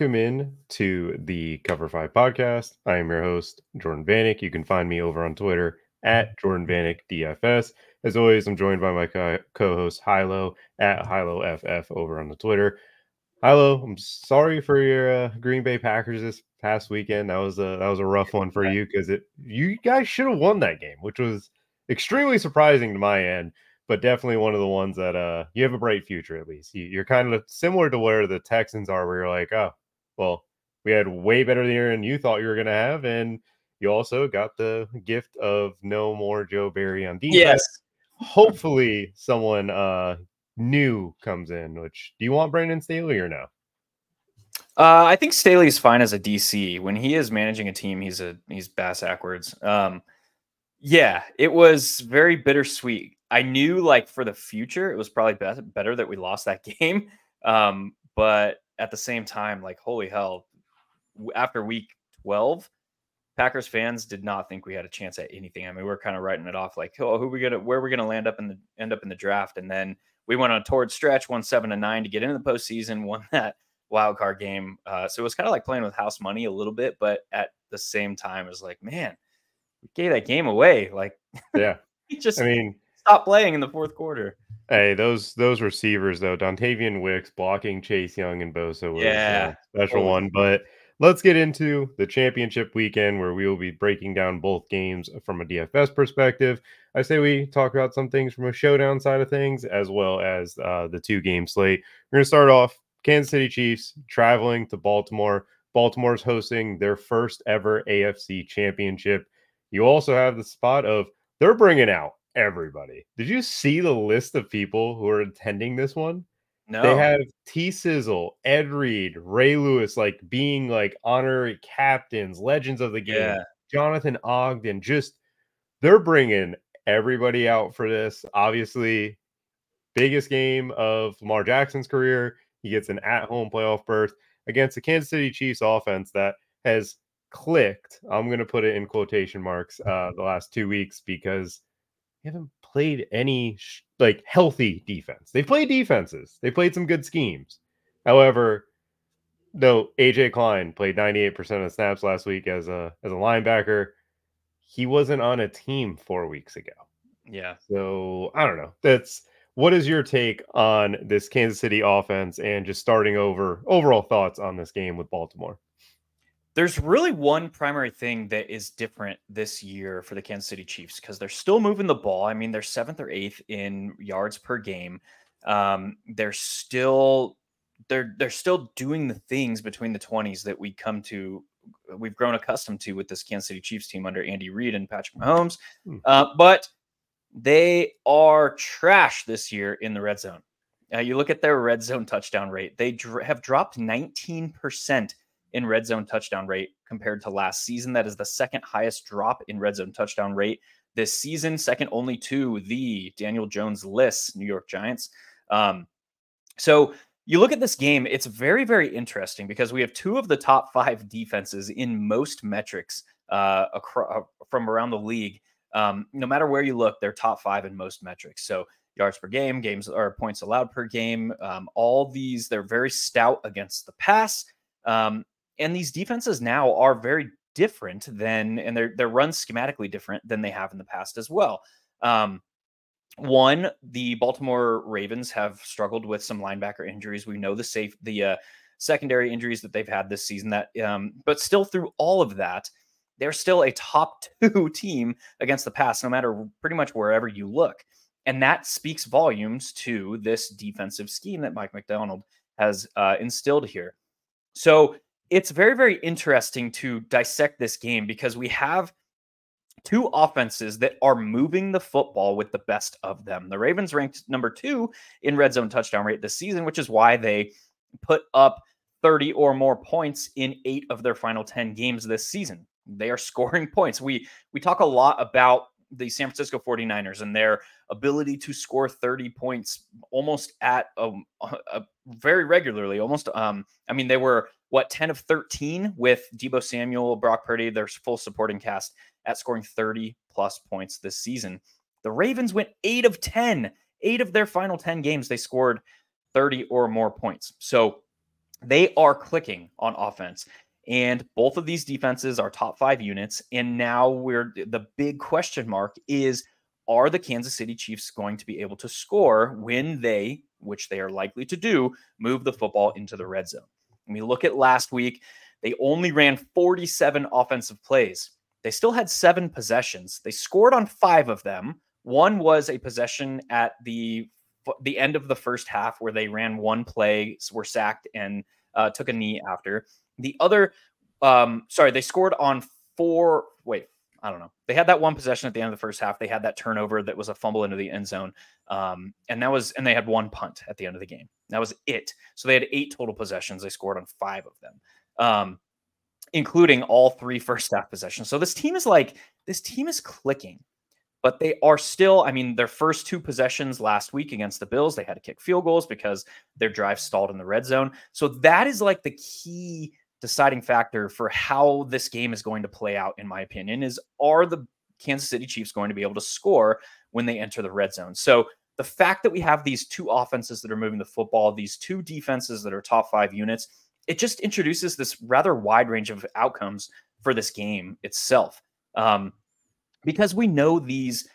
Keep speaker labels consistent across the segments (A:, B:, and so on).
A: welcome in to the Cover Five podcast. I am your host, Jordan Vanek. You can find me over on Twitter at Jordan Vanek DFS. As always, I'm joined by my co host, Hilo at Hilo FF over on the Twitter. Hilo, I'm sorry for your uh, Green Bay Packers this past weekend. That was a that was a rough one for you because it you guys should have won that game, which was extremely surprising to my end but definitely one of the ones that uh you have a bright future at least. You, are kind of similar to where the Texans are, where you're like, oh, well, we had way better year than you thought you were going to have, and you also got the gift of no more Joe Barry on defense. Yes. Hopefully, someone uh new comes in. Which do you want Brandon Staley or no?
B: Uh, I think Staley's fine as a DC. When he is managing a team, he's a he's bass backwards. Um, yeah, it was very bittersweet I knew like for the future, it was probably be- better that we lost that game. Um, but at the same time, like, holy hell, after week 12, Packers fans did not think we had a chance at anything. I mean, we are kind of writing it off like, oh, who are we gonna, where are we gonna land up in the end up in the draft? And then we went on a torrid stretch, won seven and nine to get into the postseason, won that wild card game. Uh, so it was kind of like playing with house money a little bit, but at the same time, it was like, man, we gave that game away. Like,
A: yeah, just, I mean,
B: stop playing in the fourth quarter.
A: Hey, those those receivers though, Dontayvion Wicks blocking Chase Young and Bosa was yeah, a special one. But let's get into the championship weekend where we will be breaking down both games from a DFS perspective. I say we talk about some things from a showdown side of things as well as uh, the two game slate. We're going to start off Kansas City Chiefs traveling to Baltimore. Baltimore's hosting their first ever AFC championship. You also have the spot of they're bringing out everybody. Did you see the list of people who are attending this one? No. They have T Sizzle, Ed Reed, Ray Lewis, like being like honorary captains, legends of the game. Yeah. Jonathan Ogden, just they're bringing everybody out for this. Obviously, biggest game of Lamar Jackson's career. He gets an at home playoff berth against the Kansas City Chiefs offense that has clicked. I'm going to put it in quotation marks uh, the last two weeks because haven't played any sh- like healthy defense. They've played defenses. They played some good schemes. However, no, AJ Klein played 98% of snaps last week as a as a linebacker. He wasn't on a team 4 weeks ago.
B: Yeah.
A: So, I don't know. That's what is your take on this Kansas City offense and just starting over overall thoughts on this game with Baltimore?
B: There's really one primary thing that is different this year for the Kansas City Chiefs because they're still moving the ball. I mean, they're seventh or eighth in yards per game. Um, they're still they're they're still doing the things between the 20s that we come to we've grown accustomed to with this Kansas City Chiefs team under Andy Reid and Patrick Mahomes. Hmm. Uh, but they are trash this year in the red zone. Uh, you look at their red zone touchdown rate; they dr- have dropped 19 percent in red zone touchdown rate compared to last season. That is the second highest drop in red zone touchdown rate this season, second only to the Daniel Jones list New York Giants. Um, so you look at this game, it's very, very interesting because we have two of the top five defenses in most metrics uh, across, uh, from around the league. Um, no matter where you look, they're top five in most metrics. So yards per game, games or points allowed per game, um, all these, they're very stout against the pass. Um, and these defenses now are very different than, and they're they're run schematically different than they have in the past as well. Um, one, the Baltimore Ravens have struggled with some linebacker injuries. We know the safe the uh, secondary injuries that they've had this season. That, um, but still, through all of that, they're still a top two team against the pass, no matter pretty much wherever you look. And that speaks volumes to this defensive scheme that Mike Macdonald has uh, instilled here. So it's very, very interesting to dissect this game because we have two offenses that are moving the football with the best of them. The Ravens ranked number two in red zone touchdown rate this season, which is why they put up 30 or more points in eight of their final 10 games this season. They are scoring points. We we talk a lot about the San Francisco 49ers and their ability to score 30 points almost at a, a very regularly. Almost, um, I mean, they were what 10 of 13 with Deebo Samuel, Brock Purdy, their full supporting cast at scoring 30 plus points this season. The Ravens went eight of 10, eight of their final 10 games, they scored 30 or more points. So They are clicking on offense. And both of these defenses are top five units. And now we're the big question mark is are the Kansas City Chiefs going to be able to score when they, which they are likely to do, move the football into the red zone? When we look at last week, they only ran 47 offensive plays. They still had seven possessions. They scored on five of them. One was a possession at the the end of the first half where they ran one play, were sacked, and uh, took a knee after. The other, um, sorry, they scored on four. Wait, I don't know. They had that one possession at the end of the first half. They had that turnover that was a fumble into the end zone, um, and that was, and they had one punt at the end of the game. That was it. So they had eight total possessions. They scored on five of them. Um, including all three first half possessions. So this team is like, this team is clicking, but they are still, I mean, their first two possessions last week against the Bills, they had to kick field goals because their drive stalled in the red zone. So that is like the key deciding factor for how this game is going to play out, in my opinion, is are the Kansas City Chiefs going to be able to score when they enter the red zone? So the fact that we have these two offenses that are moving the football, these two defenses that are top five units, it just introduces this rather wide range of outcomes for this game itself. Um, because we know these,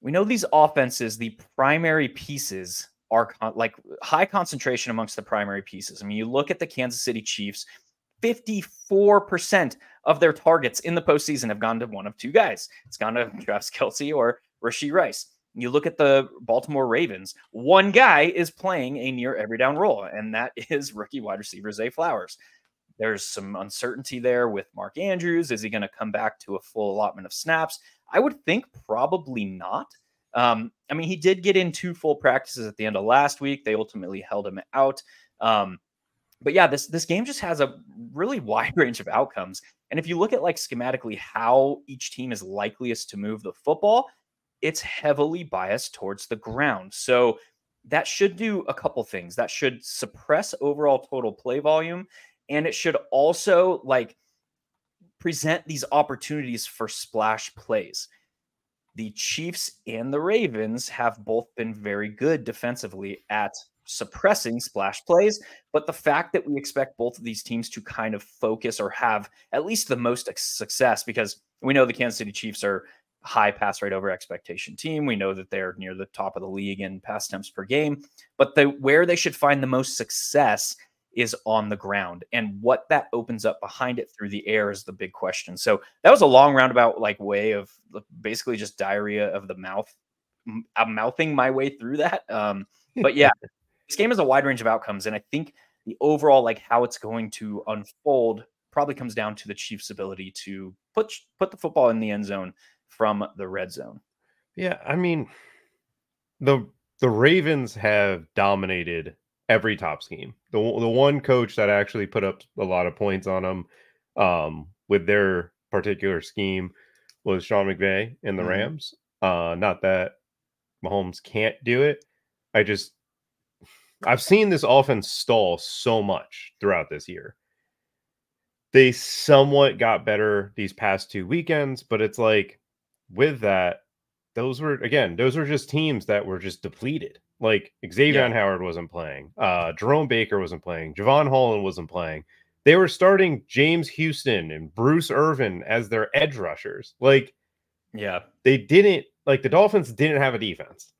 B: we know these offenses, the primary pieces are con- like high concentration amongst the primary pieces. I mean, you look at the Kansas City Chiefs, 54% of their targets in the postseason have gone to one of two guys. It's gone to Travis Kelce or Rashee Rice. You look at the Baltimore Ravens, one guy is playing a near every down role, and that is rookie wide receiver Zay Flowers. There's some uncertainty there with Mark Andrews. Is he going to come back to a full allotment of snaps? I would think probably not. Um, I mean, he did get in two full practices at the end of last week. They ultimately held him out. Um, but yeah, this this game just has a really wide range of outcomes. And if you look at like schematically how each team is likeliest to move the football, it's heavily biased towards the ground. So that should do a couple things. That should suppress overall total play volume and it should also like present these opportunities for splash plays. The Chiefs and the Ravens have both been very good defensively at suppressing splash plays, but the fact that we expect both of these teams to kind of focus or have at least the most success because we know the Kansas City Chiefs are high pass rate over expectation team. We know that they're near the top of the league in pass attempts per game, but the where they should find the most success is on the ground and what that opens up behind it through the air is the big question. So that was a long roundabout like way of basically just diarrhea of the mouth. I'm mouthing my way through that. Um, but yeah, this game has a wide range of outcomes and I think the overall like how it's going to unfold probably comes down to the Chiefs' ability to put put the football in the end zone from the red zone.
A: Yeah, I mean, the the Ravens have dominated every top scheme. The the one coach that actually put up a lot of points on them um, with their particular scheme was Sean McVay in the mm-hmm. Rams. Uh, not that Mahomes can't do it. I just I've seen this offense stall so much throughout this year. They somewhat got better these past two weekends, but it's like with that, those were again, those were just teams that were just depleted. Like Xavier yeah. Howard wasn't playing, uh, Jerome Baker wasn't playing, Jevon Holland wasn't playing. They were starting James Houston and Bruce Irvin as their edge rushers. Like,
B: yeah,
A: they didn't like the Dolphins didn't have a defense.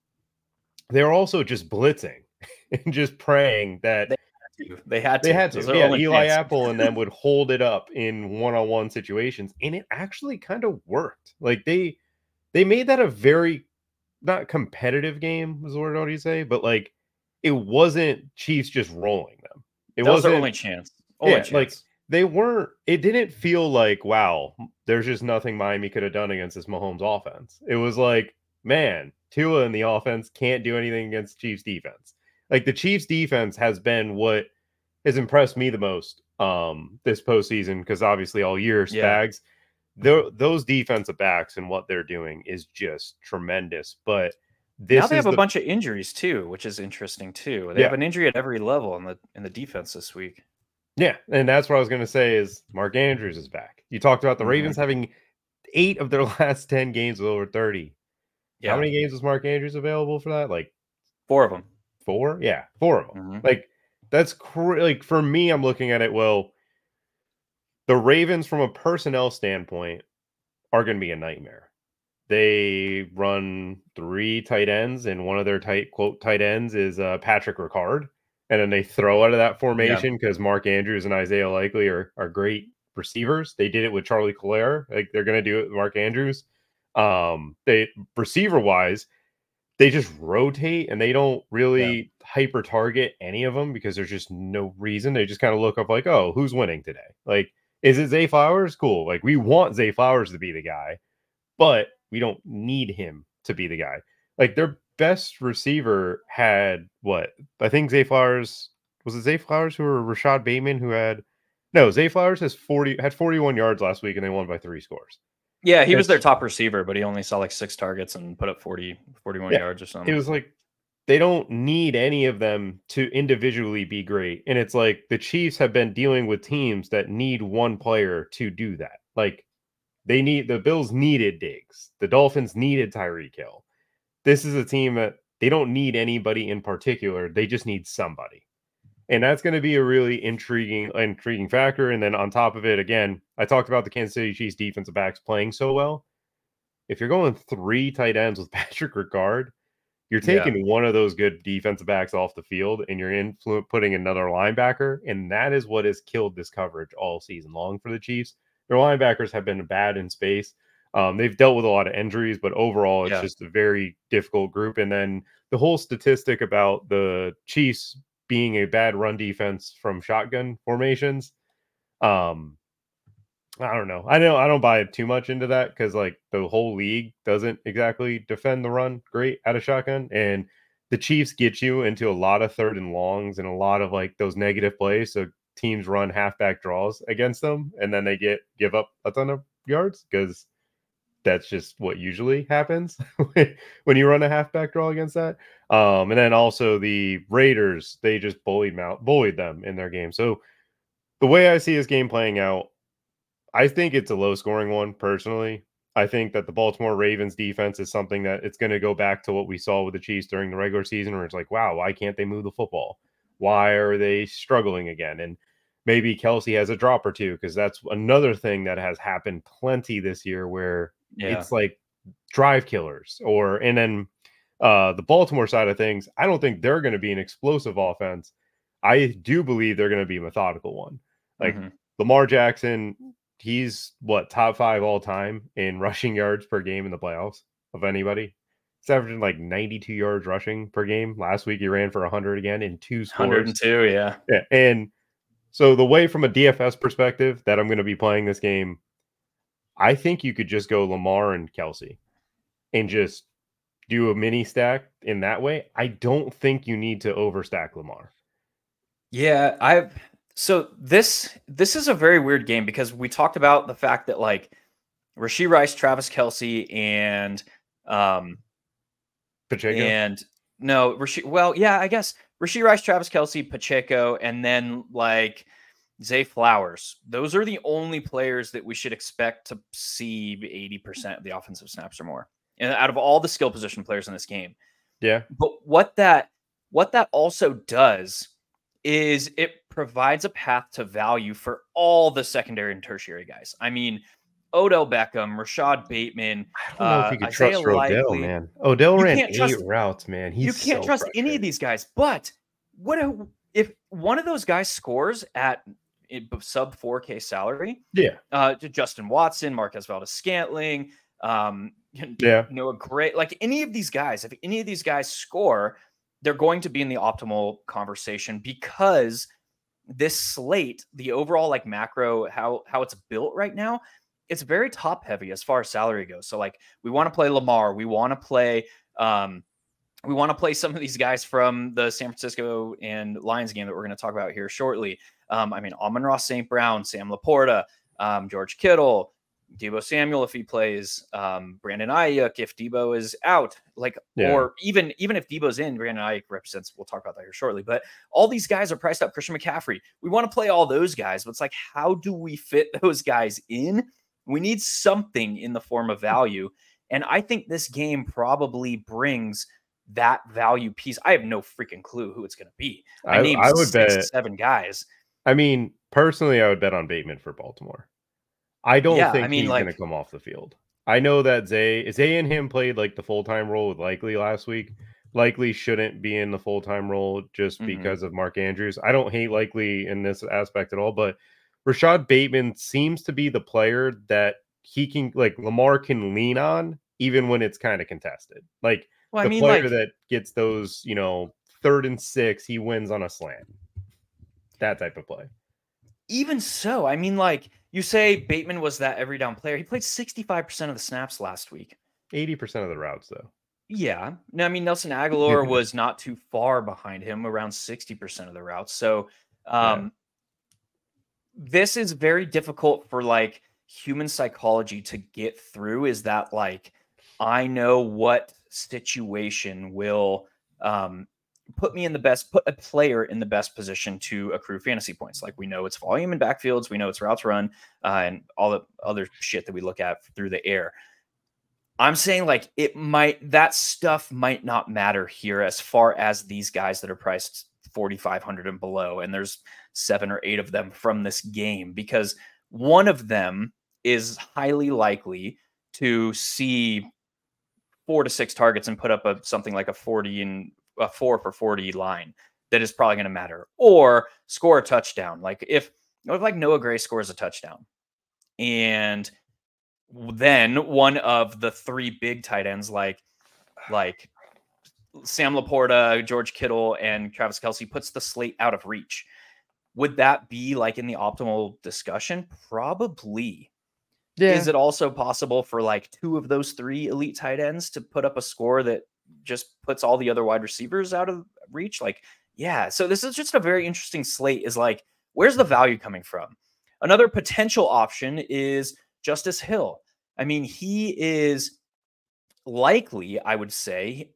A: They were also just blitzing and just praying that
B: they had to. They had to.
A: They had to. Yeah, Eli chance. Apple and them would hold it up in one-on-one situations, and it actually kind of worked. Like they they made that a very not competitive game, is what I would say, but like it wasn't Chiefs just rolling them. It
B: that
A: was
B: their only chance. Only
A: yeah,
B: chance.
A: like they weren't. It didn't feel like wow, there's just nothing Miami could have done against this Mahomes offense. It was like, man, Tua in the offense can't do anything against Chiefs defense. Like the Chiefs defense has been what has impressed me the most um this postseason because obviously all year Spags. Yeah those defensive backs and what they're doing is just tremendous. But
B: now they have the... a bunch of injuries too, which is interesting too. They yeah. have an injury at every level in the in the defense this week.
A: Yeah, and that's what I was going to say is Mark Andrews is back. You talked about the mm-hmm. Ravens having eight of their last ten games with over thirty. Yeah. How many games was Mark Andrews available for that? Like
B: four of them.
A: Four? Yeah, four of them. Mm-hmm. Like That's cr- like for me, I'm looking at it. Well, the Ravens, from a personnel standpoint, are going to be a nightmare. They run three tight ends, and one of their tight quote tight ends is uh, Patrick Ricard, and then they throw out of that formation because yeah. Mark Andrews and Isaiah Likely are are great receivers. They did it with Charlie Kolar, like they're going to do it with Mark Andrews. Um, they receiver wise, they just rotate and they don't really yeah. hyper target any of them because there's just no reason. They just kind of look up like, oh, who's winning today? Like, is it Zay Flowers? Cool. Like, we want Zay Flowers to be the guy, but we don't need him to be the guy. Like their best receiver had what? I think Zay Flowers was it Zay Flowers who were Rashod Bateman who had no Zay Flowers has 40 had 41 yards last week and they won by three scores.
B: Yeah, he was their top receiver, but he only saw like six targets and put up 40, 41 yeah, yards or something.
A: It was like they don't need any of them to individually be great. And it's like the Chiefs have been dealing with teams that need one player to do that. Like they need the Bills needed Diggs. The Dolphins needed Tyreek Hill. This is a team that they don't need anybody in particular. They just need somebody. And that's going to be a really intriguing, intriguing factor. And then on top of it, again, I talked about the Kansas City Chiefs defensive backs playing so well. If you're going three tight ends with Patrick Ricard, you're taking yeah. one of those good defensive backs off the field and you're in putting another linebacker. And that is what has killed this coverage all season long for the Chiefs. Their linebackers have been bad in space. Um, they've dealt with a lot of injuries, but overall, it's yeah. just a very difficult group. And then the whole statistic about the Chiefs being a bad run defense from shotgun formations. Um, I don't know. I don't. I don't buy too much into that because like the whole league doesn't exactly defend the run great out of shotgun, and the Chiefs get you into a lot of third and longs and a lot of like those negative plays. So teams run halfback draws against them and then they get give up a ton of yards because that's just what usually happens when you run a halfback draw against that. Um, and then also the Raiders, they just bullied out bullied them in their game. So the way I see this game playing out, I think it's a low scoring one personally. I think that the Baltimore Ravens defense is something that it's going to go back to what we saw with the Chiefs during the regular season, where it's like, wow, why can't they move the football? Why are they struggling again? And maybe Kelce has a drop or two because that's another thing that has happened plenty this year where yeah. it's like drive killers or and then uh the Baltimore side of things, I don't think they're going to be an explosive offense. I do believe they're going to be a methodical one. Like mm-hmm. Lamar Jackson, he's what top five all time in rushing yards per game in the playoffs of anybody. He's averaging like 92 yards rushing per game. Last week he ran for 100 again in two scores.
B: 102, yeah.
A: Yeah, and so the way from a DFS perspective that I'm going to be playing this game, I think you could just go Lamar and Kelce and just do a mini stack in that way. I don't think you need to overstack Lamar.
B: Yeah, I've so this this is a very weird game because we talked about the fact that like Rashee Rice, Travis Kelce, and um
A: Pacheco
B: and no Rashee. Well, yeah, I guess Rashee Rice, Travis Kelce, Pacheco, and then like Zay Flowers. Those are the only players that we should expect to see 80% of the offensive snaps or more. And out of all the skill position players in this game.
A: Yeah.
B: But what that what that also does is it provides a path to value for all the secondary and tertiary guys. I mean, Odell Beckham, Rashod Bateman.
A: I don't know uh, if you can trust Odell, man. Odell ran eight trust, routes, man. He's
B: you can't
A: so
B: trust any of these guys. But what if one of those guys scores at sub 4K salary?
A: Yeah.
B: Uh, Justin Watson, Marquez Valdes Scantling, um,
A: yeah,
B: Noah Gray, like any of these guys, if any of these guys score, they're going to be in the optimal conversation because this slate, the overall like macro, how how it's built right now, it's very top heavy as far as salary goes. So like we want to play Lamar, we want to play um we want to play some of these guys from the San Francisco and Lions game that we're going to talk about here shortly. Um, I mean, Amon-Ra St. Brown, Sam LaPorta, um, George Kittle, Deebo Samuel if he plays, um, Brandon Aiyuk if Deebo is out, like, yeah. or even even if Deebo's in, Brandon Aiyuk represents. We'll talk about that here shortly. But all these guys are priced up. Christian McCaffrey, we want to play all those guys, but it's like, how do we fit those guys in? We need something in the form of value, and I think this game probably brings that value piece. I have no freaking clue who it's going to be. I, I named I would six, bet seven guys.
A: I mean, personally, I would bet on Bateman for Baltimore. I don't yeah, think I mean, he's like, going to come off the field. I know that Zay, Zay and him played like the full time role with Likely last week. Likely shouldn't be in the full time role just mm-hmm. because of Mark Andrews. I don't hate Likely in this aspect at all, but Rashod Bateman seems to be the player that he can like Lamar can lean on even when it's kind of contested. Like well, the I mean, player like, that gets those, you know, third and six, he wins on a slant. That type of play.
B: Even so, I mean, like you say Bateman was that every down player. He played 65% of the snaps last week.
A: 80% of the routes, though.
B: Yeah. No, I mean, Nelson Agholor was not too far behind him, around 60% of the routes. So, um, yeah. this is very difficult for like human psychology to get through. Is that like, I know what situation will um, put me in the best, put a player in the best position to accrue fantasy points. Like we know it's volume and backfields, we know it's routes run, uh, and all the other shit that we look at through the air. I'm saying like it might that stuff might not matter here as far as these guys that are priced 4500 and below and there's seven or eight of them from this game because one of them is highly likely to see four to six targets and put up a something like a 40 and a four for 40 line that is probably going to matter or score a touchdown. Like if, if like Noah Gray scores a touchdown and then one of the three big tight ends like like Sam LaPorta, George Kittle, and Travis Kelce puts the slate out of reach. Would that be like in the optimal discussion? Probably. Yeah. Is it also possible for like two of those three elite tight ends to put up a score that just puts all the other wide receivers out of reach. Like, yeah. So this is just a very interesting slate. Is like, where's the value coming from? Another potential option is Justice Hill. I mean, he is likely, I would say,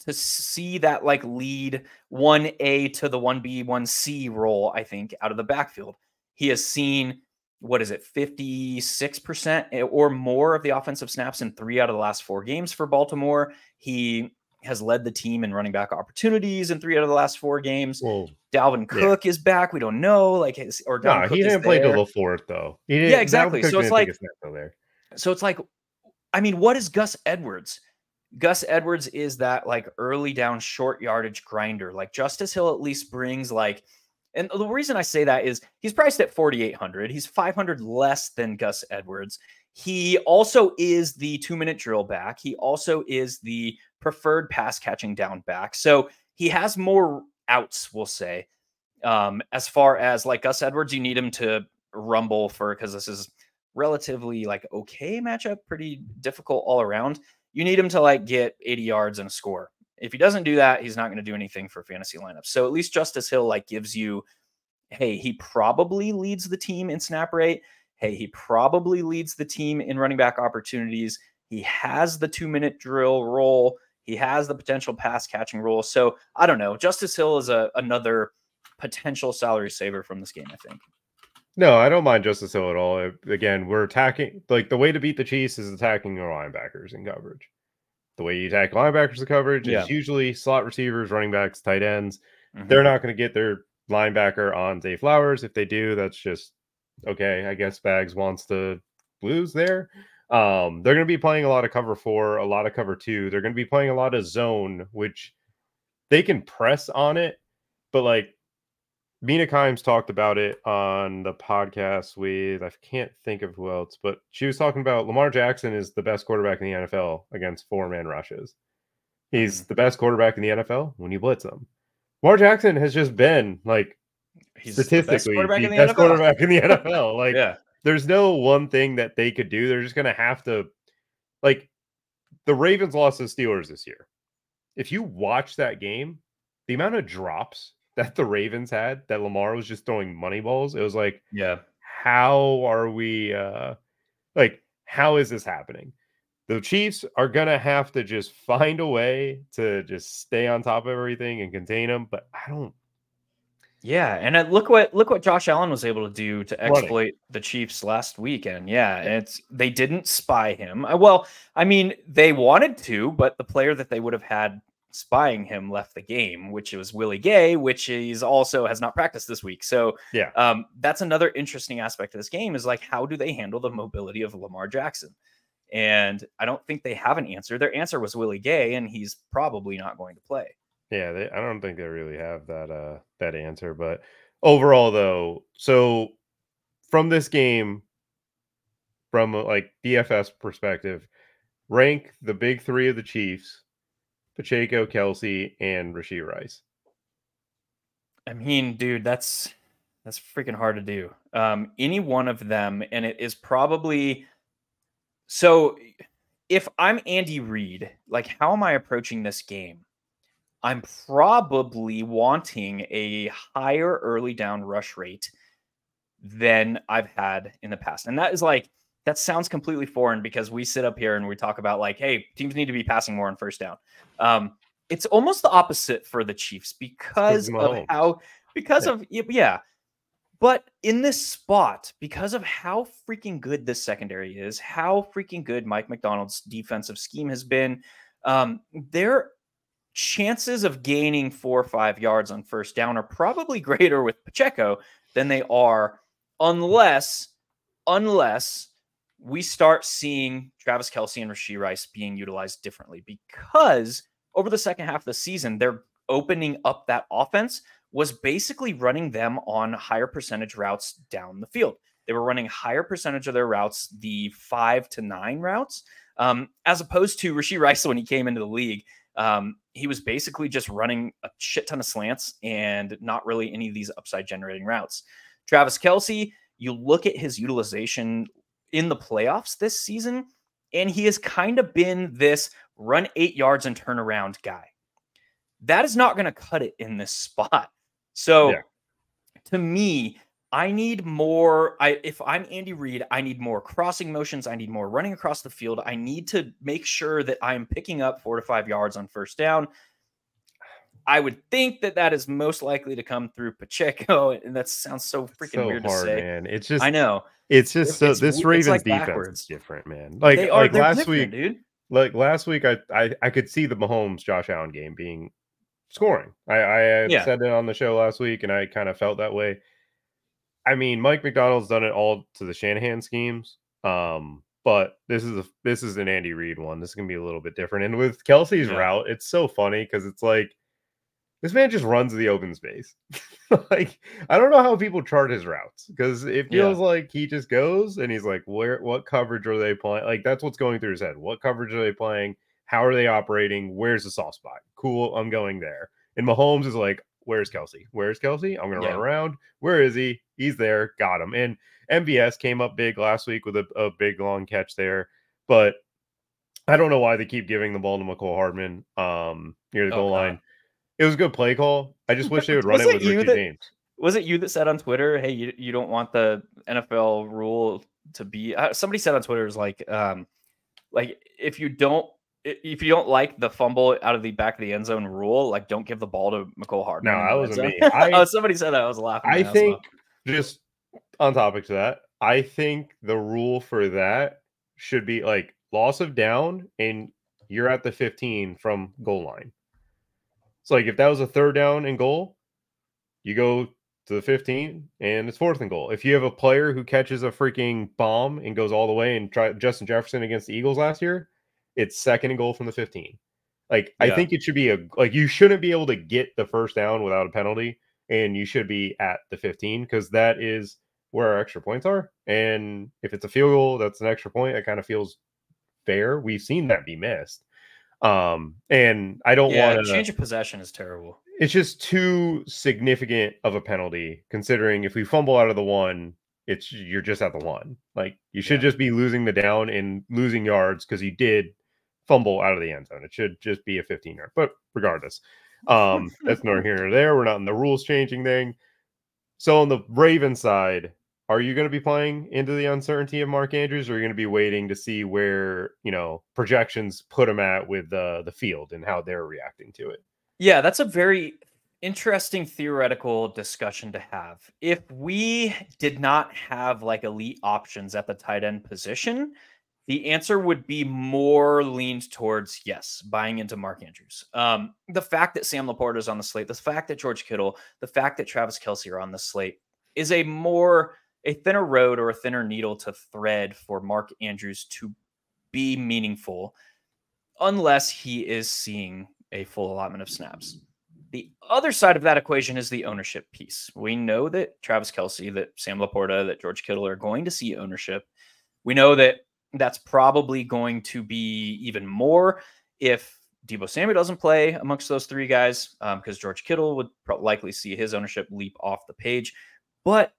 B: to see that like lead 1A to the 1B, 1C role, I think, out of the backfield. He has seen what is it, 56% eh, or more of the offensive snaps in three out of the last four games for Baltimore. He has led the team in running back opportunities in three out of the last four games. Well, Dalvin Cook yeah. is back. We don't know, like his or
A: Dalvin
B: no,
A: Cook he didn't play till the fourth though.
B: yeah, exactly. So it's like, so it's like, I mean, what is Gus Edwards? Gus Edwards is that like early down short yardage grinder. Like Justice Hill at least brings like, and the reason I say that is he's priced at 4,800. He's 500 less than Gus Edwards. He also is the two minute drill back. He also is the preferred pass catching down back. So he has more outs, we'll say. Um, as far as like Gus Edwards, you need him to rumble for because this is relatively like okay matchup, pretty difficult all around. You need him to like get 80 yards and a score. If he doesn't do that, he's not going to do anything for fantasy lineups. So at least Justice Hill like gives you, hey, he probably leads the team in snap rate. Hey, he probably leads the team in running back opportunities. He has the two minute drill role. He has the potential pass catching role. So I don't know. Justice Hill is a another potential salary saver from this game. I think.
A: No, I don't mind Justice Hill at all. Again, we're attacking like the way to beat the Chiefs is attacking your linebackers in coverage. The way you attack linebackers in coverage yeah. is usually slot receivers, running backs, tight ends. Mm-hmm. They're not going to get their linebacker on Zay Flowers. If they do, that's just okay. I guess Bags wants to lose there. Um, they're going to be playing a lot of cover four, a lot of cover two. They're going to be playing a lot of zone, which they can press on it, but like Mina Kimes talked about it on the podcast with I can't think of who else, but she was talking about Lamar Jackson is the best quarterback in the NFL against four man rushes. He's mm. the best quarterback in the NFL when you blitz him. Lamar Jackson has just been like He's statistically the best quarterback, the in, the best quarterback in the NFL. Like yeah there's no one thing that they could do. They're just going to have to, like, the Ravens lost to the Steelers this year. If you watch that game, the amount of drops that the Ravens had, that Lamar was just throwing money balls, it was like,
B: yeah,
A: how are we, uh, like, how is this happening? The Chiefs are going to have to just find a way to just stay on top of everything and contain them. But I don't,
B: yeah, and uh, look what look what Josh Allen was able to do to exploit the Chiefs last weekend. Yeah, it's they didn't spy him. Uh, well, I mean, they wanted to, but the player that they would have had spying him left the game, which was Willie Gay, which is also has not practiced this week. So
A: yeah,
B: um, that's another interesting aspect of this game is like how do they handle the mobility of Lamar Jackson? And I don't think they have an answer. Their answer was Willie Gay, and he's probably not going to play.
A: Yeah, they, I don't think they really have that uh that answer. But overall, though, so from this game, from like DFS perspective, rank the big three of the Chiefs Pacheco, Kelce, and Rashee Rice.
B: I mean, dude, that's that's freaking hard to do. Um, any one of them, and it is probably so. If I'm Andy Reid, like, how am I approaching this game? I'm probably wanting a higher early down rush rate than I've had in the past, and that is like that sounds completely foreign because we sit up here and we talk about like, hey, teams need to be passing more on first down. Um, it's almost the opposite for the Chiefs because of how because yeah. of yeah. But in this spot, because of how freaking good this secondary is, how freaking good Mike Macdonald's defensive scheme has been, um, their chances of gaining four or five yards on first down are probably greater with Pacheco than they are unless unless we start seeing Travis Kelce and Rashee Rice being utilized differently because over the second half of the season, they're opening up that offense was basically running them on higher percentage routes down the field. They were running higher percentage of their routes, the five to nine routes, um, as opposed to Rashee Rice when he came into the league. Um, he was basically just running a shit ton of slants and not really any of these upside generating routes. Travis Kelce, you look at his utilization in the playoffs this season, and he has kind of been this run eight yards and turn around guy. That is not going to cut it in this spot. So yeah. to me, I need more. I if I'm Andy Reid, I need more crossing motions. I need more running across the field. I need to make sure that I'm picking up four to five yards on first down. I would think that that is most likely to come through Pacheco, and that sounds so freaking so weird hard, to say.
A: Man, it's just
B: I know
A: it's just so it's, this Ravens like defense backwards. is different, man. Like they are, like last week, dude. Like last week, I, I I could see the Mahomes Josh Allen game being scoring. I I yeah. said it on the show last week, and I kind of felt that way. I mean, Mike Macdonald's done it all to the Shanahan schemes. Um, but this is a this is an Andy Reid one. This is gonna be a little bit different. And with Kelce's yeah. route, it's so funny because it's like this man just runs the open space. like I don't know how people chart his routes because it feels yeah. like he just goes and he's like, where what coverage are they playing? Like that's what's going through his head. What coverage are they playing? How are they operating? Where's the soft spot? Cool, I'm going there. And Mahomes is like, Where's Kelce? Where's Kelce? I'm gonna yeah. run around. Where is he? He's there. Got him. And MVS came up big last week with a, a big long catch there. But I don't know why they keep giving the ball to Mecole Hardman um near the oh, goal God. line it was a good play call. I just wish they would run it, it with Richie
B: that,
A: James.
B: Was it you that said on Twitter, "Hey, you, you don't want the NFL rule to be"? Uh, somebody said on Twitter is like, um, like if you don't if you don't like the fumble out of the back of the end zone rule, like don't give the ball to Mecole Hardman.
A: No, that wasn't me.
B: I, oh, somebody said that. I was laughing.
A: I think well. Just on topic to that, I think the rule for that should be like loss of down and you're at the 15 from goal line. It's like if that was a third down and goal, you go to the 15 and it's fourth and goal. If you have a player who catches a freaking bomb and goes all the way and try Justin Jefferson against the Eagles last year, it's second and goal from the 15. Like yeah. I think it should be a like you shouldn't be able to get the first down without a penalty and you should be at the 15 because that is where our extra points are. And if it's a field goal, that's an extra point. It kind of feels fair. We've seen that be missed. Um, and I don't yeah, want
B: to change of possession is terrible.
A: It's just too significant of a penalty considering if we fumble out of the one, it's you're just at the one. Like you should yeah. just be losing the down and losing yards because you did fumble out of the end zone. It should just be a 15 yard. But regardless, um, that's nor here nor there. We're not in the rules changing thing. So on the Raven side, are you going to be playing into the uncertainty of Mark Andrews, or are you going to be waiting to see where you know projections put him at with the the field and how they're reacting to it?
B: Yeah, that's a very interesting theoretical discussion to have. If we did not have like elite options at the tight end position, The answer would be more leaned towards yes, buying into Mark Andrews. Um, the fact that Sam LaPorta is on the slate, the fact that George Kittle, the fact that Travis Kelce are on the slate is a more a thinner road or a thinner needle to thread for Mark Andrews to be meaningful unless he is seeing a full allotment of snaps. The other side of that equation is the ownership piece. We know that Travis Kelce, that Sam LaPorta, that George Kittle are going to see ownership. We know that that's probably going to be even more if Deebo Samuel doesn't play amongst those three guys, because um, George Kittle would likely see his ownership leap off the page. But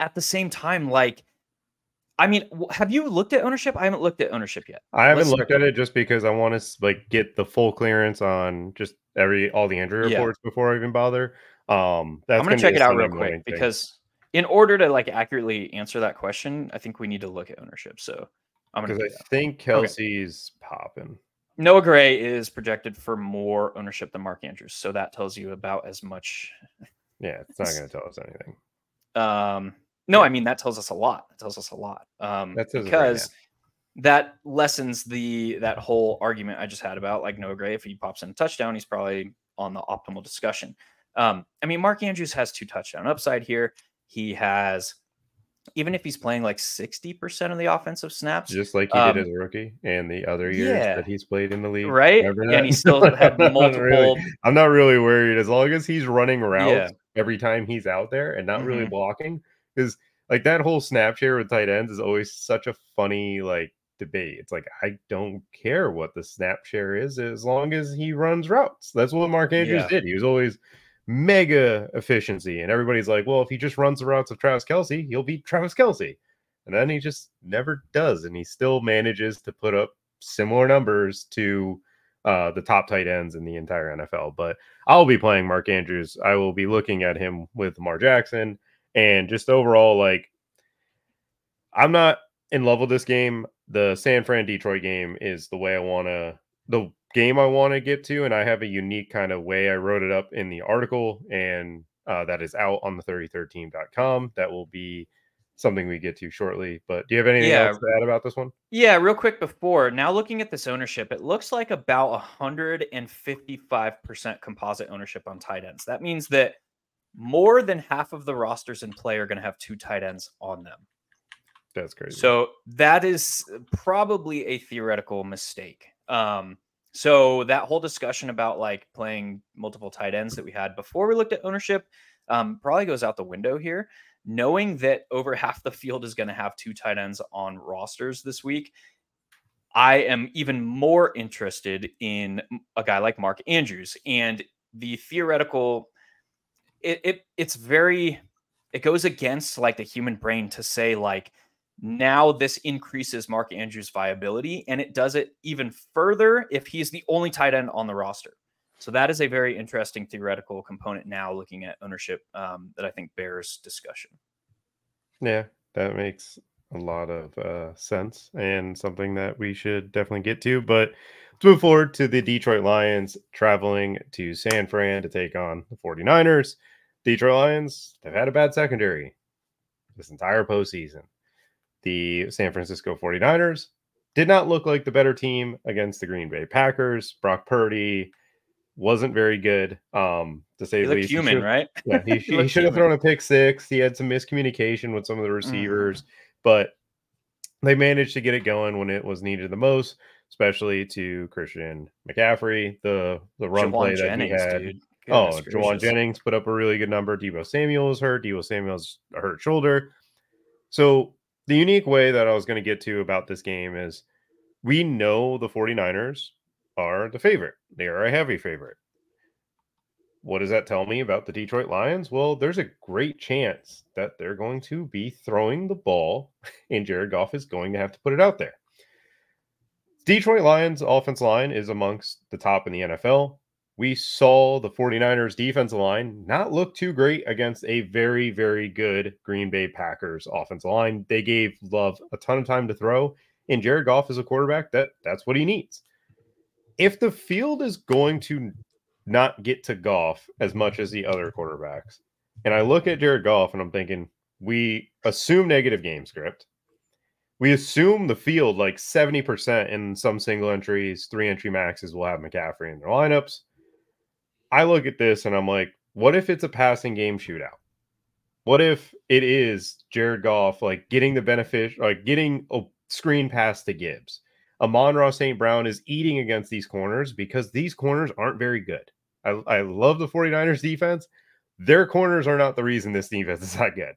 B: at the same time, like, I mean, have you looked at ownership? I haven't looked at ownership yet.
A: I haven't Let's looked at it just because I want to like get the full clearance on just every all the injury yeah. reports before I even bother. Um,
B: that's I'm gonna, gonna check it out real quick thing. because in order to like accurately answer that question, I think we need to look at ownership. So
A: I'm gonna because I think Kelce's okay. popping.
B: Noah Gray is projected for more ownership than Mark Andrews, so that tells you about as much.
A: Yeah, it's not going to tell us anything.
B: Um, no, I mean that tells us a lot. That tells us a lot. Um, That's because that lessens the that whole argument I just had about like Noah Gray. If he pops in a touchdown, he's probably on the optimal discussion. Um, I mean, Mark Andrews has two touchdown upside here. He has, even if he's playing like 60% of the offensive snaps,
A: just like he um, did as a rookie and the other years yeah, that he's played in the league.
B: Right. And he still had multiple. I'm not,
A: really, I'm not really worried as long as he's running routes yeah. every time he's out there and not mm-hmm. really blocking. Because like that whole snap share with tight ends is always such a funny like debate. It's like I don't care what the snap share is as long as he runs routes. That's what Mark Andrews yeah. did. He was always mega efficiency. And everybody's like, well, if he just runs the routes of Travis Kelce, he'll beat Travis Kelce. And then he just never does. And he still manages to put up similar numbers to uh, the top tight ends in the entire NFL. But I'll be playing Mark Andrews. I will be looking at him with Lamar Jackson. And just overall, like, I'm not in love with this game. The San Fran Detroit game is the way I want to, the game I want to get to, and I have a unique kind of way I wrote it up in the article, and uh, that is out on the 33team.com. That will be something we get to shortly. But do you have anything yeah. else to add about this one?
B: Yeah, real quick before now looking at this ownership, it looks like about 155% composite ownership on tight ends. That means that more than half of the rosters in play are going to have two tight ends on them.
A: That's crazy.
B: So that is probably a theoretical mistake. Um, so that whole discussion about like playing multiple tight ends that we had before we looked at ownership um, probably goes out the window here. Knowing that over half the field is going to have two tight ends on rosters this week, I am even more interested in a guy like Mark Andrews and the theoretical. It, it it's very it goes against like the human brain to say like now this increases Mark Andrews' viability, and it does it even further if he's the only tight end on the roster. So that is a very interesting theoretical component now looking at ownership um, that I think bears discussion.
A: Yeah, that makes a lot of uh, sense and something that we should definitely get to. But let's move forward to the Detroit Lions traveling to San Fran to take on the 49ers. Detroit Lions, they've had a bad secondary this entire postseason the San Francisco 49ers did not look like the better team against the Green Bay Packers. Brock Purdy wasn't very good, um, to say
B: the least. Human, right?
A: Yeah, he, he, he should have thrown a pick six. He had some miscommunication with some of the mm. receivers, mm. but they managed to get it going when it was needed the most, especially to Christian McCaffrey, the the run play that Jennings, he had. Dude. Oh, Jauan Jennings put up a really good number. Deebo Samuel was hurt. Deebo Samuel's a hurt shoulder. So the unique way that I was going to get to about this game is we know the 49ers are the favorite. They are a heavy favorite. What does that tell me about the Detroit Lions? Well, there's a great chance that they're going to be throwing the ball and Jared Goff is going to have to put it out there. Detroit Lions offense line is amongst the top in the NFL we saw the 49ers defensive line not look too great against a very, very good Green Bay Packers offensive line. They gave Love a ton of time to throw, and Jared Goff is a quarterback that that's what he needs. If the field is going to not get to Goff as much as the other quarterbacks, and I look at Jared Goff and I'm thinking, we assume negative game script. we assume the field like 70% in some single entries, three entry maxes will have McCaffrey in their lineups. I look at this and I'm like, what if it's a passing game shootout? What if it is Jared Goff like getting the benefit, like getting a screen pass to Gibbs? Amon-Ra St. Brown is eating against these corners because these corners aren't very good. I, I love the 49ers defense. Their corners are not the reason this defense is not good.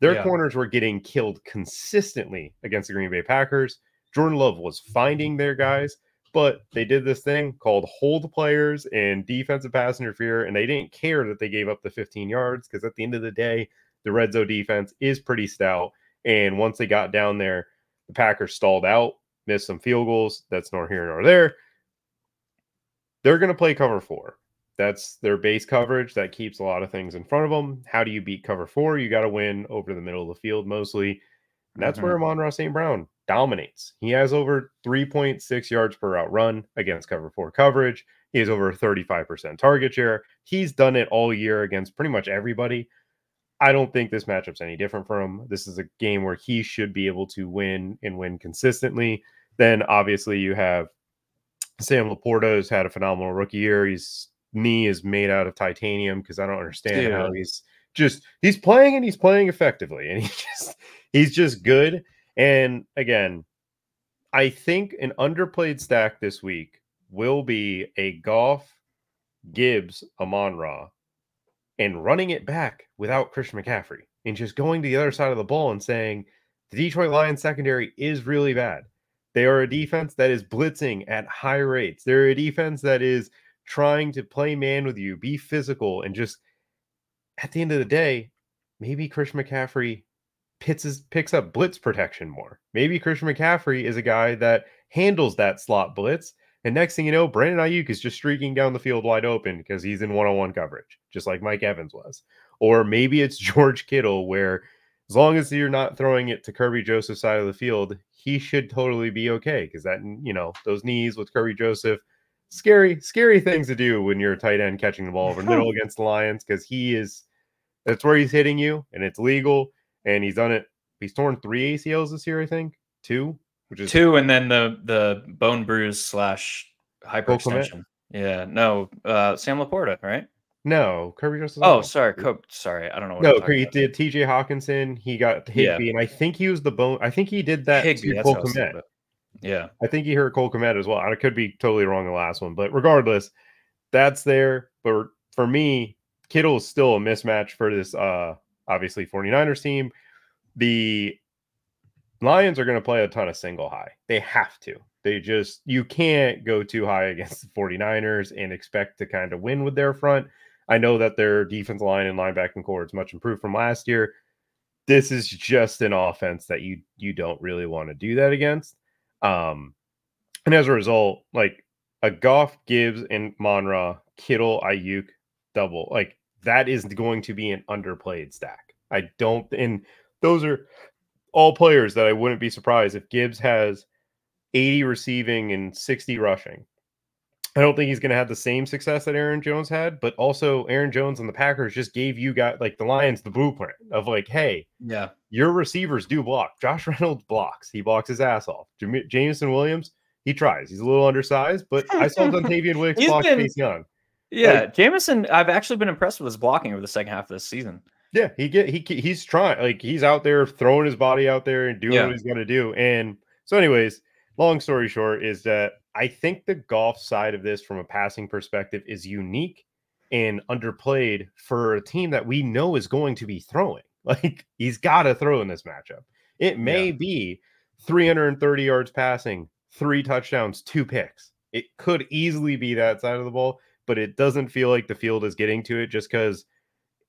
A: Their yeah. corners were getting killed consistently against the Green Bay Packers. Jordan Love was finding their guys, but they did this thing called hold players and defensive pass interfere, and they didn't care that they gave up the 15 yards because at the end of the day, the red zone defense is pretty stout. And once they got down there, the Packers stalled out, missed some field goals. That's nor here nor there. They're going to play cover four. That's their base coverage that keeps a lot of things in front of them. How do you beat cover four? You got to win over the middle of the field mostly. That's mm-hmm. where Amon-Ra St. Brown dominates. He has over 3.6 yards per route run against cover four coverage. He has over 35% target share. He's done it all year against pretty much everybody. I don't think this matchup's any different for him. This is a game where he should be able to win and win consistently. Then obviously you have Sam LaPorta has had a phenomenal rookie year. His knee is made out of titanium because I don't understand Dude. how he's just he's playing and he's playing effectively and he just he's just good. And again, I think an underplayed stack this week will be a Goff Gibbs Amon Ra and running it back without Christian McCaffrey and just going to the other side of the ball and saying the Detroit Lions secondary is really bad. They are a defense that is blitzing at high rates. They're a defense that is trying to play man with you, be physical, and just at the end of the day, maybe Christian McCaffrey pits his, picks up blitz protection more. Maybe Christian McCaffrey is a guy that handles that slot blitz. And next thing you know, Brandon Aiyuk is just streaking down the field wide open because he's in one on one coverage, just like Mike Evans was. Or maybe it's George Kittle, where as long as you're not throwing it to Kerby Joseph's side of the field, he should totally be okay because that, you know, those knees with Kerby Joseph scary, scary things to do when you're a tight end catching the ball over the middle against the Lions because he is that's where he's hitting you and it's legal and he's done it. He's torn three ACLs this year, I think. Two,
B: which is two, and then the the bone bruise slash hyperextension. Yeah, no, uh Sam LaPorta, right?
A: No, Kerby Joseph.
B: Oh, sorry, Co- sorry, I don't know.
A: no, he did T.J. Hockenson. He got Higbee, yeah. and I think he was the bone. I think he did that Higbee, to Cole Kmet.
B: Yeah.
A: I think he hurt Cole Kmet as well. I could be totally wrong the last one, but regardless, that's there. But for me, Kittle is still a mismatch for this uh obviously 49ers team. The Lions are going to play a ton of single high. They have to. They just you can't go too high against the 49ers and expect to kind of win with their front. I know that their defense line and linebacking core is much improved from last year. This is just an offense that you you don't really want to do that against. Um, and as a result, like a Goff, Gibbs, and Monra, Kittle, Aiyuk double, like that is going to be an underplayed stack. I don't, and those are all players that I wouldn't be surprised if Gibbs has 80 receiving and 60 rushing. I don't think he's going to have the same success that Aaron Jones had, but also Aaron Jones and the Packers just gave you got like the Lions the blueprint of like, hey,
B: yeah,
A: your receivers do block. Josh Reynolds blocks. He blocks his ass off. Jameson Williams, he tries. He's a little undersized, but I saw Dontayvion Wicks block been, Chase Young.
B: Yeah, like, Jameson, I've actually been impressed with his blocking over the second half of this season.
A: Yeah, he get he he's trying like he's out there throwing his body out there and doing yeah. what he's to do. And so, anyways, long story short is that I think the Goff side of this from a passing perspective is unique and underplayed for a team that we know is going to be throwing. Like he's got to throw in this matchup. It may yeah. be 330 yards passing, three touchdowns, two picks. It could easily be that side of the ball, but it doesn't feel like the field is getting to it just because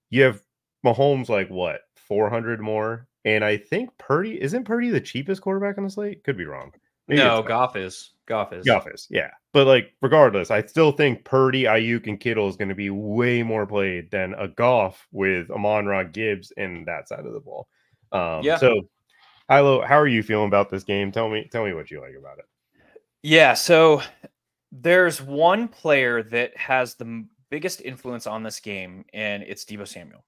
A: you have Mahomes like what 400 more, and I think Purdy isn't Purdy the cheapest quarterback on the slate. Could be wrong.
B: Maybe no, Goff is. Goff is.
A: Goff is, yeah. But like, regardless, I still think Purdy, Aiyuk, and Kittle is going to be way more played than a Goff with Amon Ra Gibbs in that side of the ball. Um, yeah. So, Hilo, how are you feeling about this game? Tell me, tell me what you like about it.
B: Yeah. So, there's one player that has the biggest influence on this game, and it's Deebo Samuel.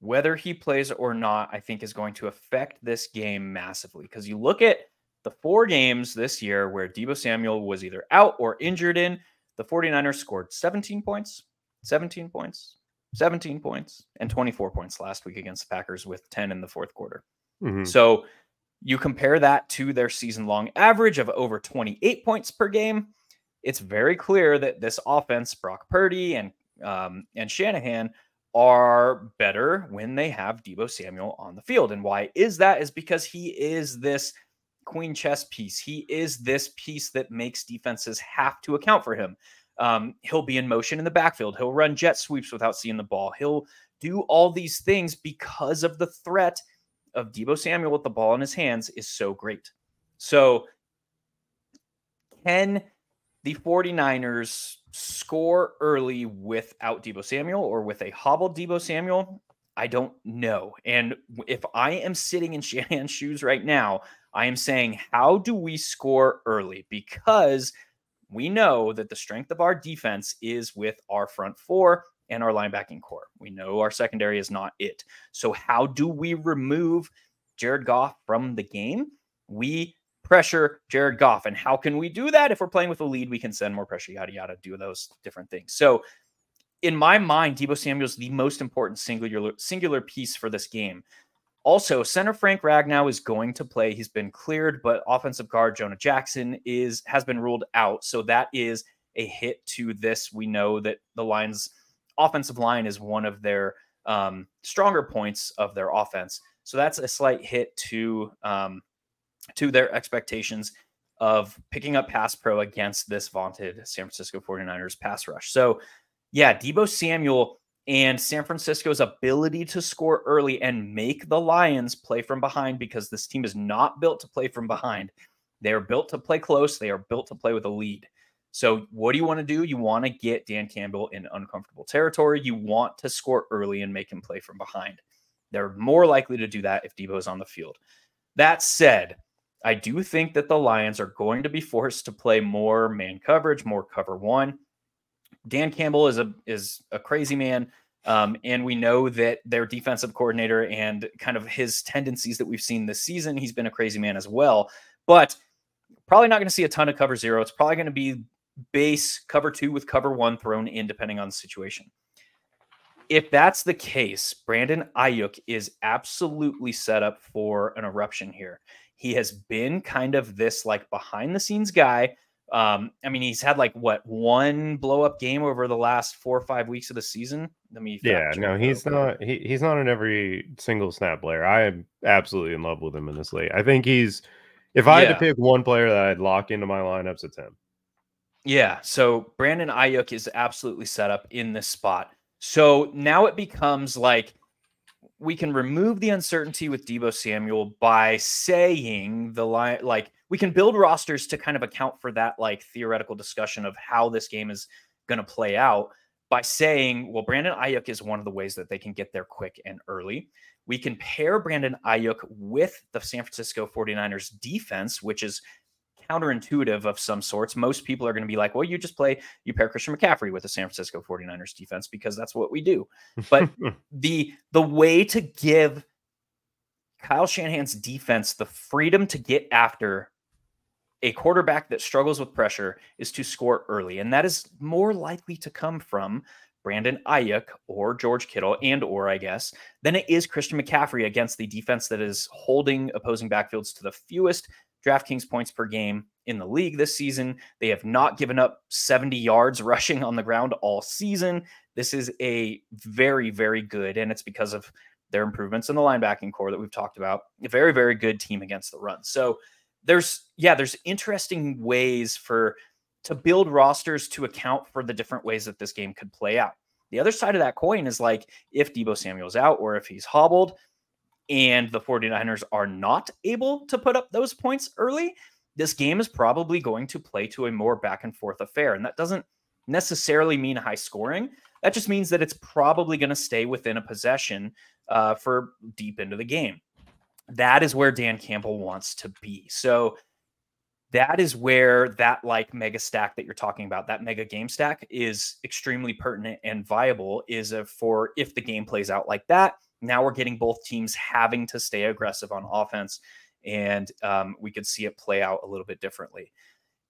B: whether he plays or not, I think is going to affect this game massively. Because you look at the four games this year where Deebo Samuel was either out or injured in, the 49ers scored 17 points, 17 points, 17 points, and 24 points last week against the Packers with 10 in the fourth quarter. Mm-hmm. So you compare that to their season long average of over 28 points per game. It's very clear that this offense, Brock Purdy and um, and Shanahan, are better when they have Deebo Samuel on the field. And why is that? Is because he is this queen chess piece. He is this piece that makes defenses have to account for him. Um, he'll be in motion in the backfield. He'll run jet sweeps without seeing the ball. He'll do all these things because of the threat of Deebo Samuel with the ball in his hands is so great. So, can the 49ers score early without Deebo Samuel or with a hobbled Deebo Samuel? I don't know. And if I am sitting in Shanahan's shoes right now, I am saying, how do we score early? Because we know that the strength of our defense is with our front four and our linebacking core. We know our secondary is not it. So, how do we remove Jared Goff from the game? We pressure Jared Goff. And how can we do that? If we're playing with a lead, we can send more pressure, yada, yada, do those different things. So, in my mind, Deebo Samuel is the most important singular singular piece for this game. Also, center Frank Ragnow is going to play. He's been cleared, but offensive guard Jonah Jackson is has been ruled out. So that is a hit to this. We know that the Lions' offensive line is one of their um, stronger points of their offense. So that's a slight hit to um, to their expectations of picking up pass pro against this vaunted San Francisco 49ers pass rush. So, yeah, Deebo Samuel and San Francisco's ability to score early and make the Lions play from behind because this team is not built to play from behind. They are built to play close, they are built to play with a lead. So, what do you want to do? You want to get Dan Campbell in uncomfortable territory. You want to score early and make him play from behind. They're more likely to do that if Deebo is on the field. That said, I do think that the Lions are going to be forced to play more man coverage, more cover one. Dan Campbell is a is a crazy man. Um, and we know that their defensive coordinator and kind of his tendencies that we've seen this season, he's been a crazy man as well. But probably not going to see a ton of cover zero. It's probably going to be base cover two with cover one thrown in, depending on the situation. If that's the case, Brandon Aiyuk is absolutely set up for an eruption here. He has been kind of this like behind the scenes guy um, I mean, he's had like what one blow up game over the last four or five weeks of the season.
A: Let me, yeah, no, he's not. He, he's not in every single snap player. I am absolutely in love with him in this league. I think he's. If I yeah. had to pick one player that I'd lock into my lineups, it's him.
B: Yeah. So Brandon Aiyuk is absolutely set up in this spot. So now it becomes like we can remove the uncertainty with Deebo Samuel by saying the line like we can build rosters to kind of account for that like theoretical discussion of how this game is going to play out by saying, well, Brandon Aiyuk is one of the ways that they can get there quick and early. We can pair Brandon Aiyuk with the San Francisco 49ers defense, which is counterintuitive of some sorts. Most people are going to be like, well, you just play, you pair Christian McCaffrey with the San Francisco 49ers defense because that's what we do. But the the way to give Kyle Shanahan's defense the freedom to get after a quarterback that struggles with pressure is to score early. And that is more likely to come from Brandon Aiyuk or George Kittle and or I guess than it is Christian McCaffrey against the defense that is holding opposing backfields to the fewest DraftKings points per game in the league this season. They have not given up 70 yards rushing on the ground all season. This is a very, very good, and it's because of their improvements in the linebacking core that we've talked about. A very, very good team against the run. So there's, yeah, there's interesting ways for to build rosters to account for the different ways that this game could play out. The other side of that coin is like if Deebo Samuel's out or if he's hobbled, and the 49ers are not able to put up those points early, this game is probably going to play to a more back and forth affair. And that doesn't necessarily mean high scoring. That just means that it's probably going to stay within a possession uh, for deep into the game. That is where Dan Campbell wants to be. So that is where that like mega stack that you're talking about, that mega game stack is extremely pertinent and viable. Is a, for if the game plays out like that, Now we're getting both teams having to stay aggressive on offense, and um, we could see it play out a little bit differently.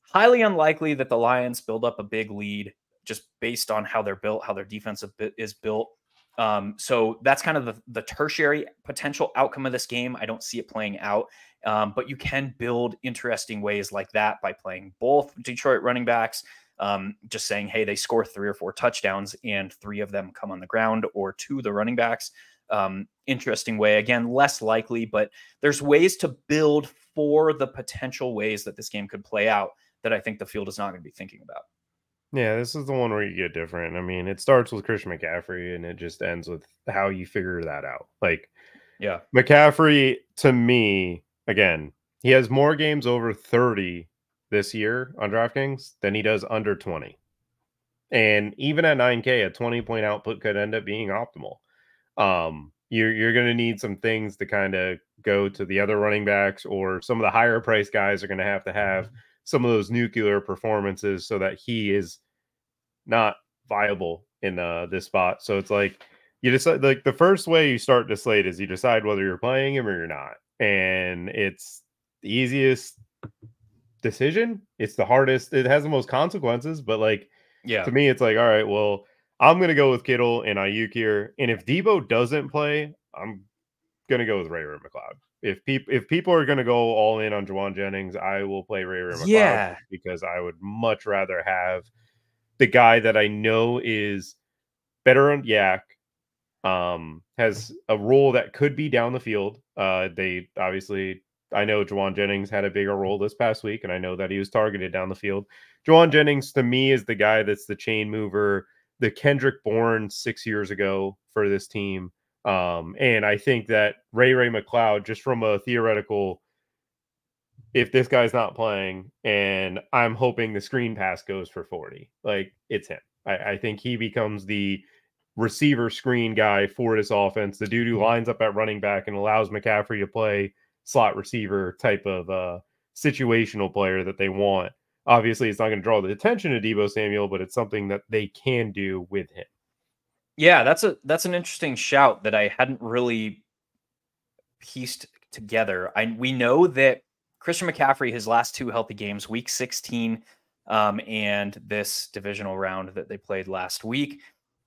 B: Highly unlikely that the Lions build up a big lead just based on how they're built, how their defensive is built. Um, so that's kind of the, the tertiary potential outcome of this game. I don't see it playing out, um, but you can build interesting ways like that by playing both Detroit running backs. Um, just saying, hey, they score three or four touchdowns and three of them come on the ground, or two the running backs. Um, interesting way. Again, less likely, but there's ways to build for the potential ways that this game could play out that I think the field is not going to be thinking about.
A: Yeah, this is the one where you get different. I mean, it starts with Christian McCaffrey and it just ends with how you figure that out. Like,
B: yeah,
A: McCaffrey to me, again, he has more games over 30 this year on DraftKings than he does under 20. And even at 9K, a 20 point output could end up being optimal. Um, you're you're going to need some things to kind of go to the other running backs or some of the higher price guys are going to have to have some of those nuclear performances so that he is not viable in uh, this spot. So it's like you decide like the first way you start to slate is you decide whether you're playing him or you're not. And it's the easiest decision. It's the hardest. It has the most consequences, but like
B: yeah,
A: to me, it's like, all right, well, I'm gonna go with Kittle and Aiyuk here. And if Deebo doesn't play, I'm gonna go with Ray Ray McCloud if people if people are going to go all in on Jauan Jennings, I will play Ray Ray McCloud
B: yeah.
A: because I would much rather have the guy that I know is better on YAC, um, has a role that could be down the field. Uh, they obviously I know Jauan Jennings had a bigger role this past week, and I know that he was targeted down the field. Jauan Jennings to me is the guy that's the chain mover, the Kendrick Bourne six years ago for this team. Um, and I think that Ray Ray McCloud, just from a theoretical, if this guy's not playing, and I'm hoping the screen pass goes for 40, like it's him. I, I think he becomes the receiver screen guy for this offense, the dude who lines up at running back and allows McCaffrey to play slot receiver type of uh, situational player that they want. Obviously, it's not going to draw the attention of Deebo Samuel, but it's something that they can do with him.
B: Yeah, that's a that's an interesting shout that I hadn't really pieced together. I we know that Christian McCaffrey, his last two healthy games, week 16 um, and this divisional round that they played last week,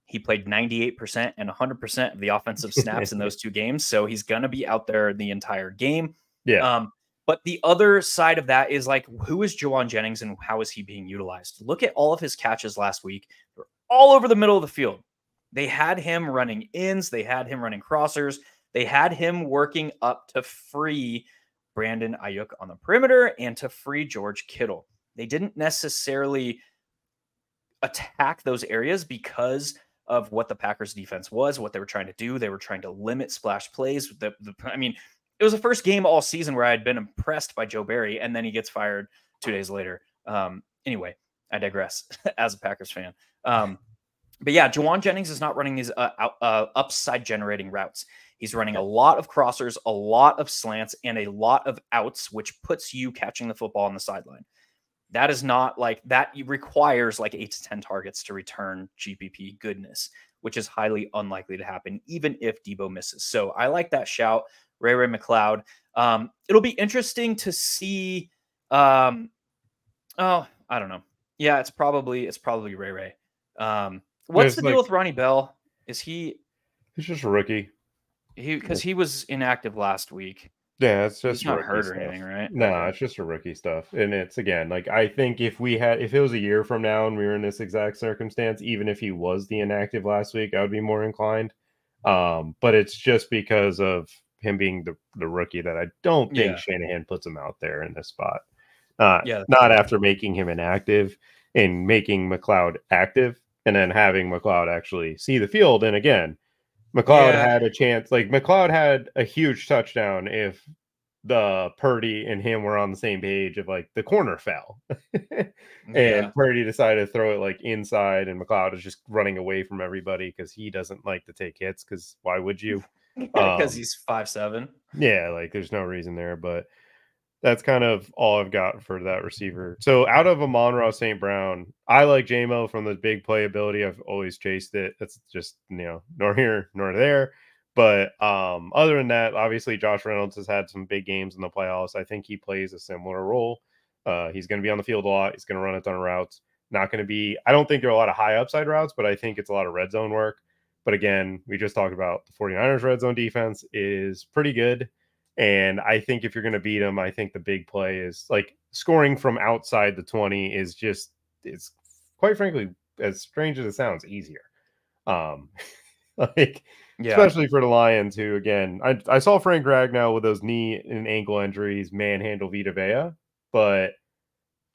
B: he played 98% and 100% of the offensive snaps in those two games. So he's going to be out there the entire game.
A: Yeah.
B: Um, but the other side of that is like, who is Jauan Jennings and how is he being utilized? Look at all of his catches last week. They're all over the middle of the field. They had him running ins, they had him running crossers, they had him working up to free Brandon Aiyuk on the perimeter and to free George Kittle. They didn't necessarily attack those areas because of what the Packers defense was, what they were trying to do. They were trying to limit splash plays. The, the, I mean, it was the first game all season where I had been impressed by Joe Barry, and then he gets fired two days later. Um, anyway, I digress as a Packers fan. Um, but yeah, Jauan Jennings is not running these uh, uh, upside generating routes. He's running a lot of crossers, a lot of slants, and a lot of outs, which puts you catching the football on the sideline. That is not like that requires like eight to 10 targets to return GPP goodness, which is highly unlikely to happen, even if Deebo misses. So I like that shout, Ray Ray McCloud. Um, it'll be interesting to see. Um, oh, I don't know. Yeah, it's probably it's probably Ray Ray. Um, What's the deal with Ronnie Bell? Is he?
A: He's just a rookie.
B: He because he was inactive last week.
A: Yeah, it's just
B: He's not hurt stuff. or anything, right?
A: No, it's just a rookie stuff, and it's again like I think if we had if it was a year from now and we were in this exact circumstance, even if he was the inactive last week, I would be more inclined. Um, but it's just because of him being the, the rookie that I don't think yeah. Shanahan puts him out there in this spot. Uh, yeah, not after making him inactive and making McCloud active and then having McCloud actually see the field. And again, McCloud yeah. had a chance. Like McCloud had a huge touchdown if the Purdy and him were on the same page of like the corner fell. and yeah. Purdy decided to throw it like inside, and McCloud is just running away from everybody because he doesn't like to take hits. Because why would you?
B: Because um, he's five seven.
A: Yeah, like there's no reason there. But that's kind of all I've got for that receiver. So out of Amon-Ra St. Brown, I like JaMo from the big playability. I've always chased it. That's just you know nor here nor there. But um, other than that, obviously Josh Reynolds has had some big games in the playoffs. I think he plays a similar role. Uh, he's going to be on the field a lot. He's going to run a ton of routes. Not going to be. I don't think there are a lot of high upside routes, but I think it's a lot of red zone work. But again, we just talked about the 49ers red zone defense is pretty good. And I think if you're going to beat them, I think the big play is like scoring from outside the 20 is just, it's quite frankly, as strange as it sounds, easier. Um, like, yeah. especially for the Lions, who again, I, I saw Frank Ragnow with those knee and ankle injuries manhandle Vita Vea, but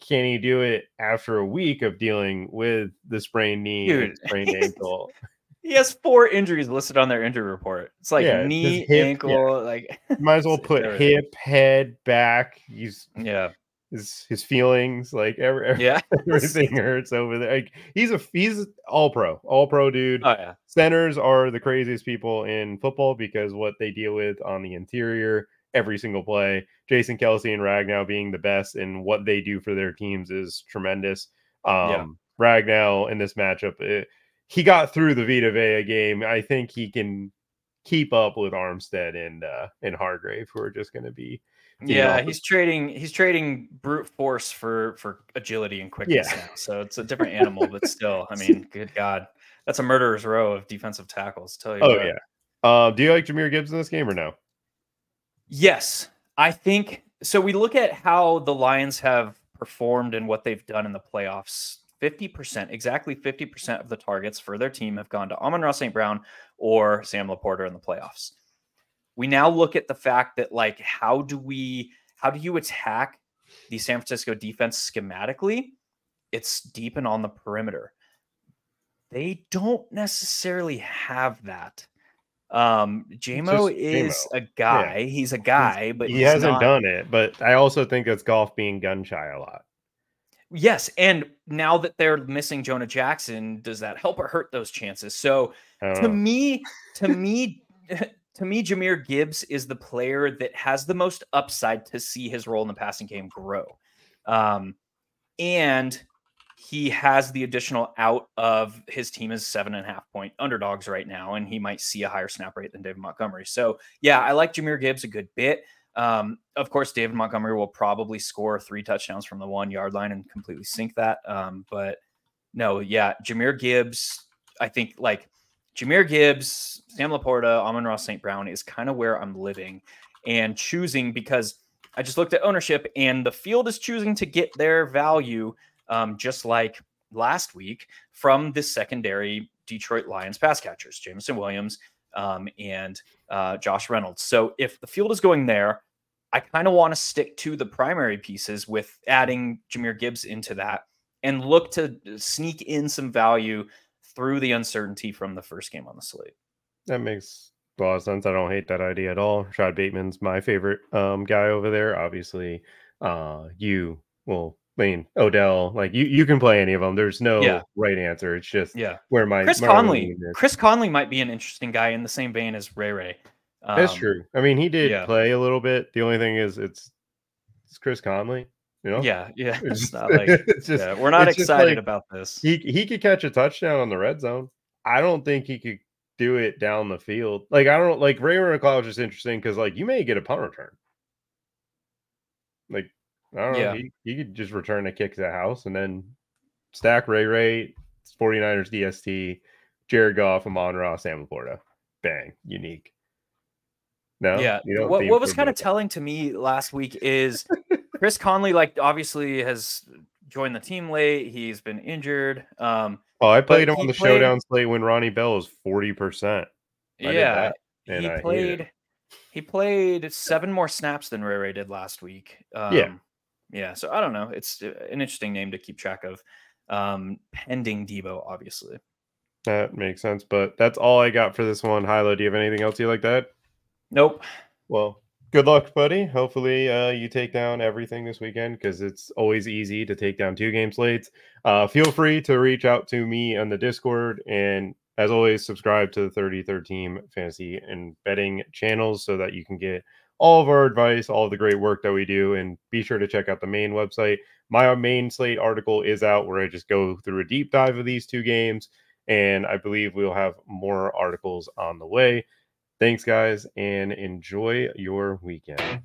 A: can he do it after a week of dealing with the sprained knee Dude. and sprained ankle?
B: he has four injuries listed on their injury report. It's like yeah, knee, hip, ankle, yeah. like
A: might as well put hip, head, back. He's
B: yeah.
A: His his feelings, like every, every yeah, everything hurts over there. Like he's a he's all pro, all pro dude.
B: Oh yeah,
A: centers are the craziest people in football because what they deal with on the interior every single play. Jason Kelce and Ragnow being the best in what they do for their teams is tremendous. Um, yeah. Ragnow in this matchup, it, he got through the Vita Vea game. I think he can keep up with Armstead and uh, and Hargrave, who are just going to be.
B: Yeah, know, he's trading. He's trading brute force for for agility and quickness. Yeah. Now. So it's a different animal, but still, I mean, good God, that's a murderer's row of defensive tackles. Tell you.
A: Oh what. yeah. Uh, do you like Jahmyr Gibbs in this game or no?
B: Yes, I think so. We look at how the Lions have performed and what they've done in the playoffs 50%, exactly 50% of the targets for their team have gone to Amon-Ra St. Brown or Sam LaPorta in the playoffs. We now look at the fact that, like, how do we, how do you attack the San Francisco defense schematically? It's deep and on the perimeter. They don't necessarily have that. Um, JaMo is a guy. Yeah. He's a guy, but
A: he hasn't not... done it. But I also think it's Goff being gun shy a lot.
B: Yes, and now that they're missing Jonah Jackson, does that help or hurt those chances? So to me, to me, to me, Jahmyr Gibbs is the player that has the most upside to see his role in the passing game grow. Um, and he has the additional out of his team is seven and a half point underdogs right now, and he might see a higher snap rate than David Montgomery. So yeah, I like Jahmyr Gibbs a good bit. Um, of course, David Montgomery will probably score three touchdowns from the one yard line and completely sink that. Um, but no, yeah, Jahmyr Gibbs, I think like Jahmyr Gibbs, Sam LaPorta, Amon-Ra St. Brown is kind of where I'm living and choosing because I just looked at ownership and the field is choosing to get their value, um, just like last week, from the secondary Detroit Lions pass catchers, Jameson Williams um, and uh, Josh Reynolds. So if the field is going there, I kind of want to stick to the primary pieces with adding Jahmyr Gibbs into that and look to sneak in some value through the uncertainty from the first game on the slate.
A: That makes a lot of sense. I don't hate that idea at all. Rashod Bateman's my favorite um, guy over there. Obviously, uh, you will I mean, Odell, like you, you can play any of them. There's no yeah. right answer. It's just
B: yeah.
A: where my
B: Chris
A: my
B: Conley. Chris Conley might be an interesting guy in the same vein as Ray Ray.
A: Um, That's true. I mean, he did yeah. play a little bit. The only thing is, it's it's Chris Conley. You know?
B: Yeah, yeah. It's, it's not like it's just, yeah, we're not excited like, about this.
A: He he could catch a touchdown on the red zone. I don't think he could do it down the field. Like I don't like Ray Ray McCloud is just interesting because like you may get a punt return. Like I don't know. Yeah. He, he could just return a kick to the house and then stack Ray Ray, 49ers DST, Jared Goff, Amon-Ra, Sam LaPorta. Bang. Unique. No.
B: Yeah. what, what was kind of telling to me last week is Chris Conley, like, obviously has joined the team late. He's been injured. Um,
A: oh, I played him on the played, showdown slate when Ronnie Bell was 40%.
B: I yeah. he played. He played seven more snaps than Ray Ray did last week. Um,
A: yeah.
B: Yeah. So I don't know. It's uh, an interesting name to keep track of. Um, pending Deebo, obviously.
A: That makes sense. But that's all I got for this one. Hilo, do you have anything else you like that?
B: Nope.
A: Well, good luck, buddy. Hopefully, uh, you take down everything this weekend because it's always easy to take down two game slates. Uh, feel free to reach out to me on the Discord. And as always, subscribe to the 33rd Team Fantasy and Betting channels so that you can get all of our advice, all of the great work that we do. And be sure to check out the main website. My uh, main slate article is out where I just go through a deep dive of these two games. And I believe we'll have more articles on the way. Thanks, guys, and enjoy your weekend.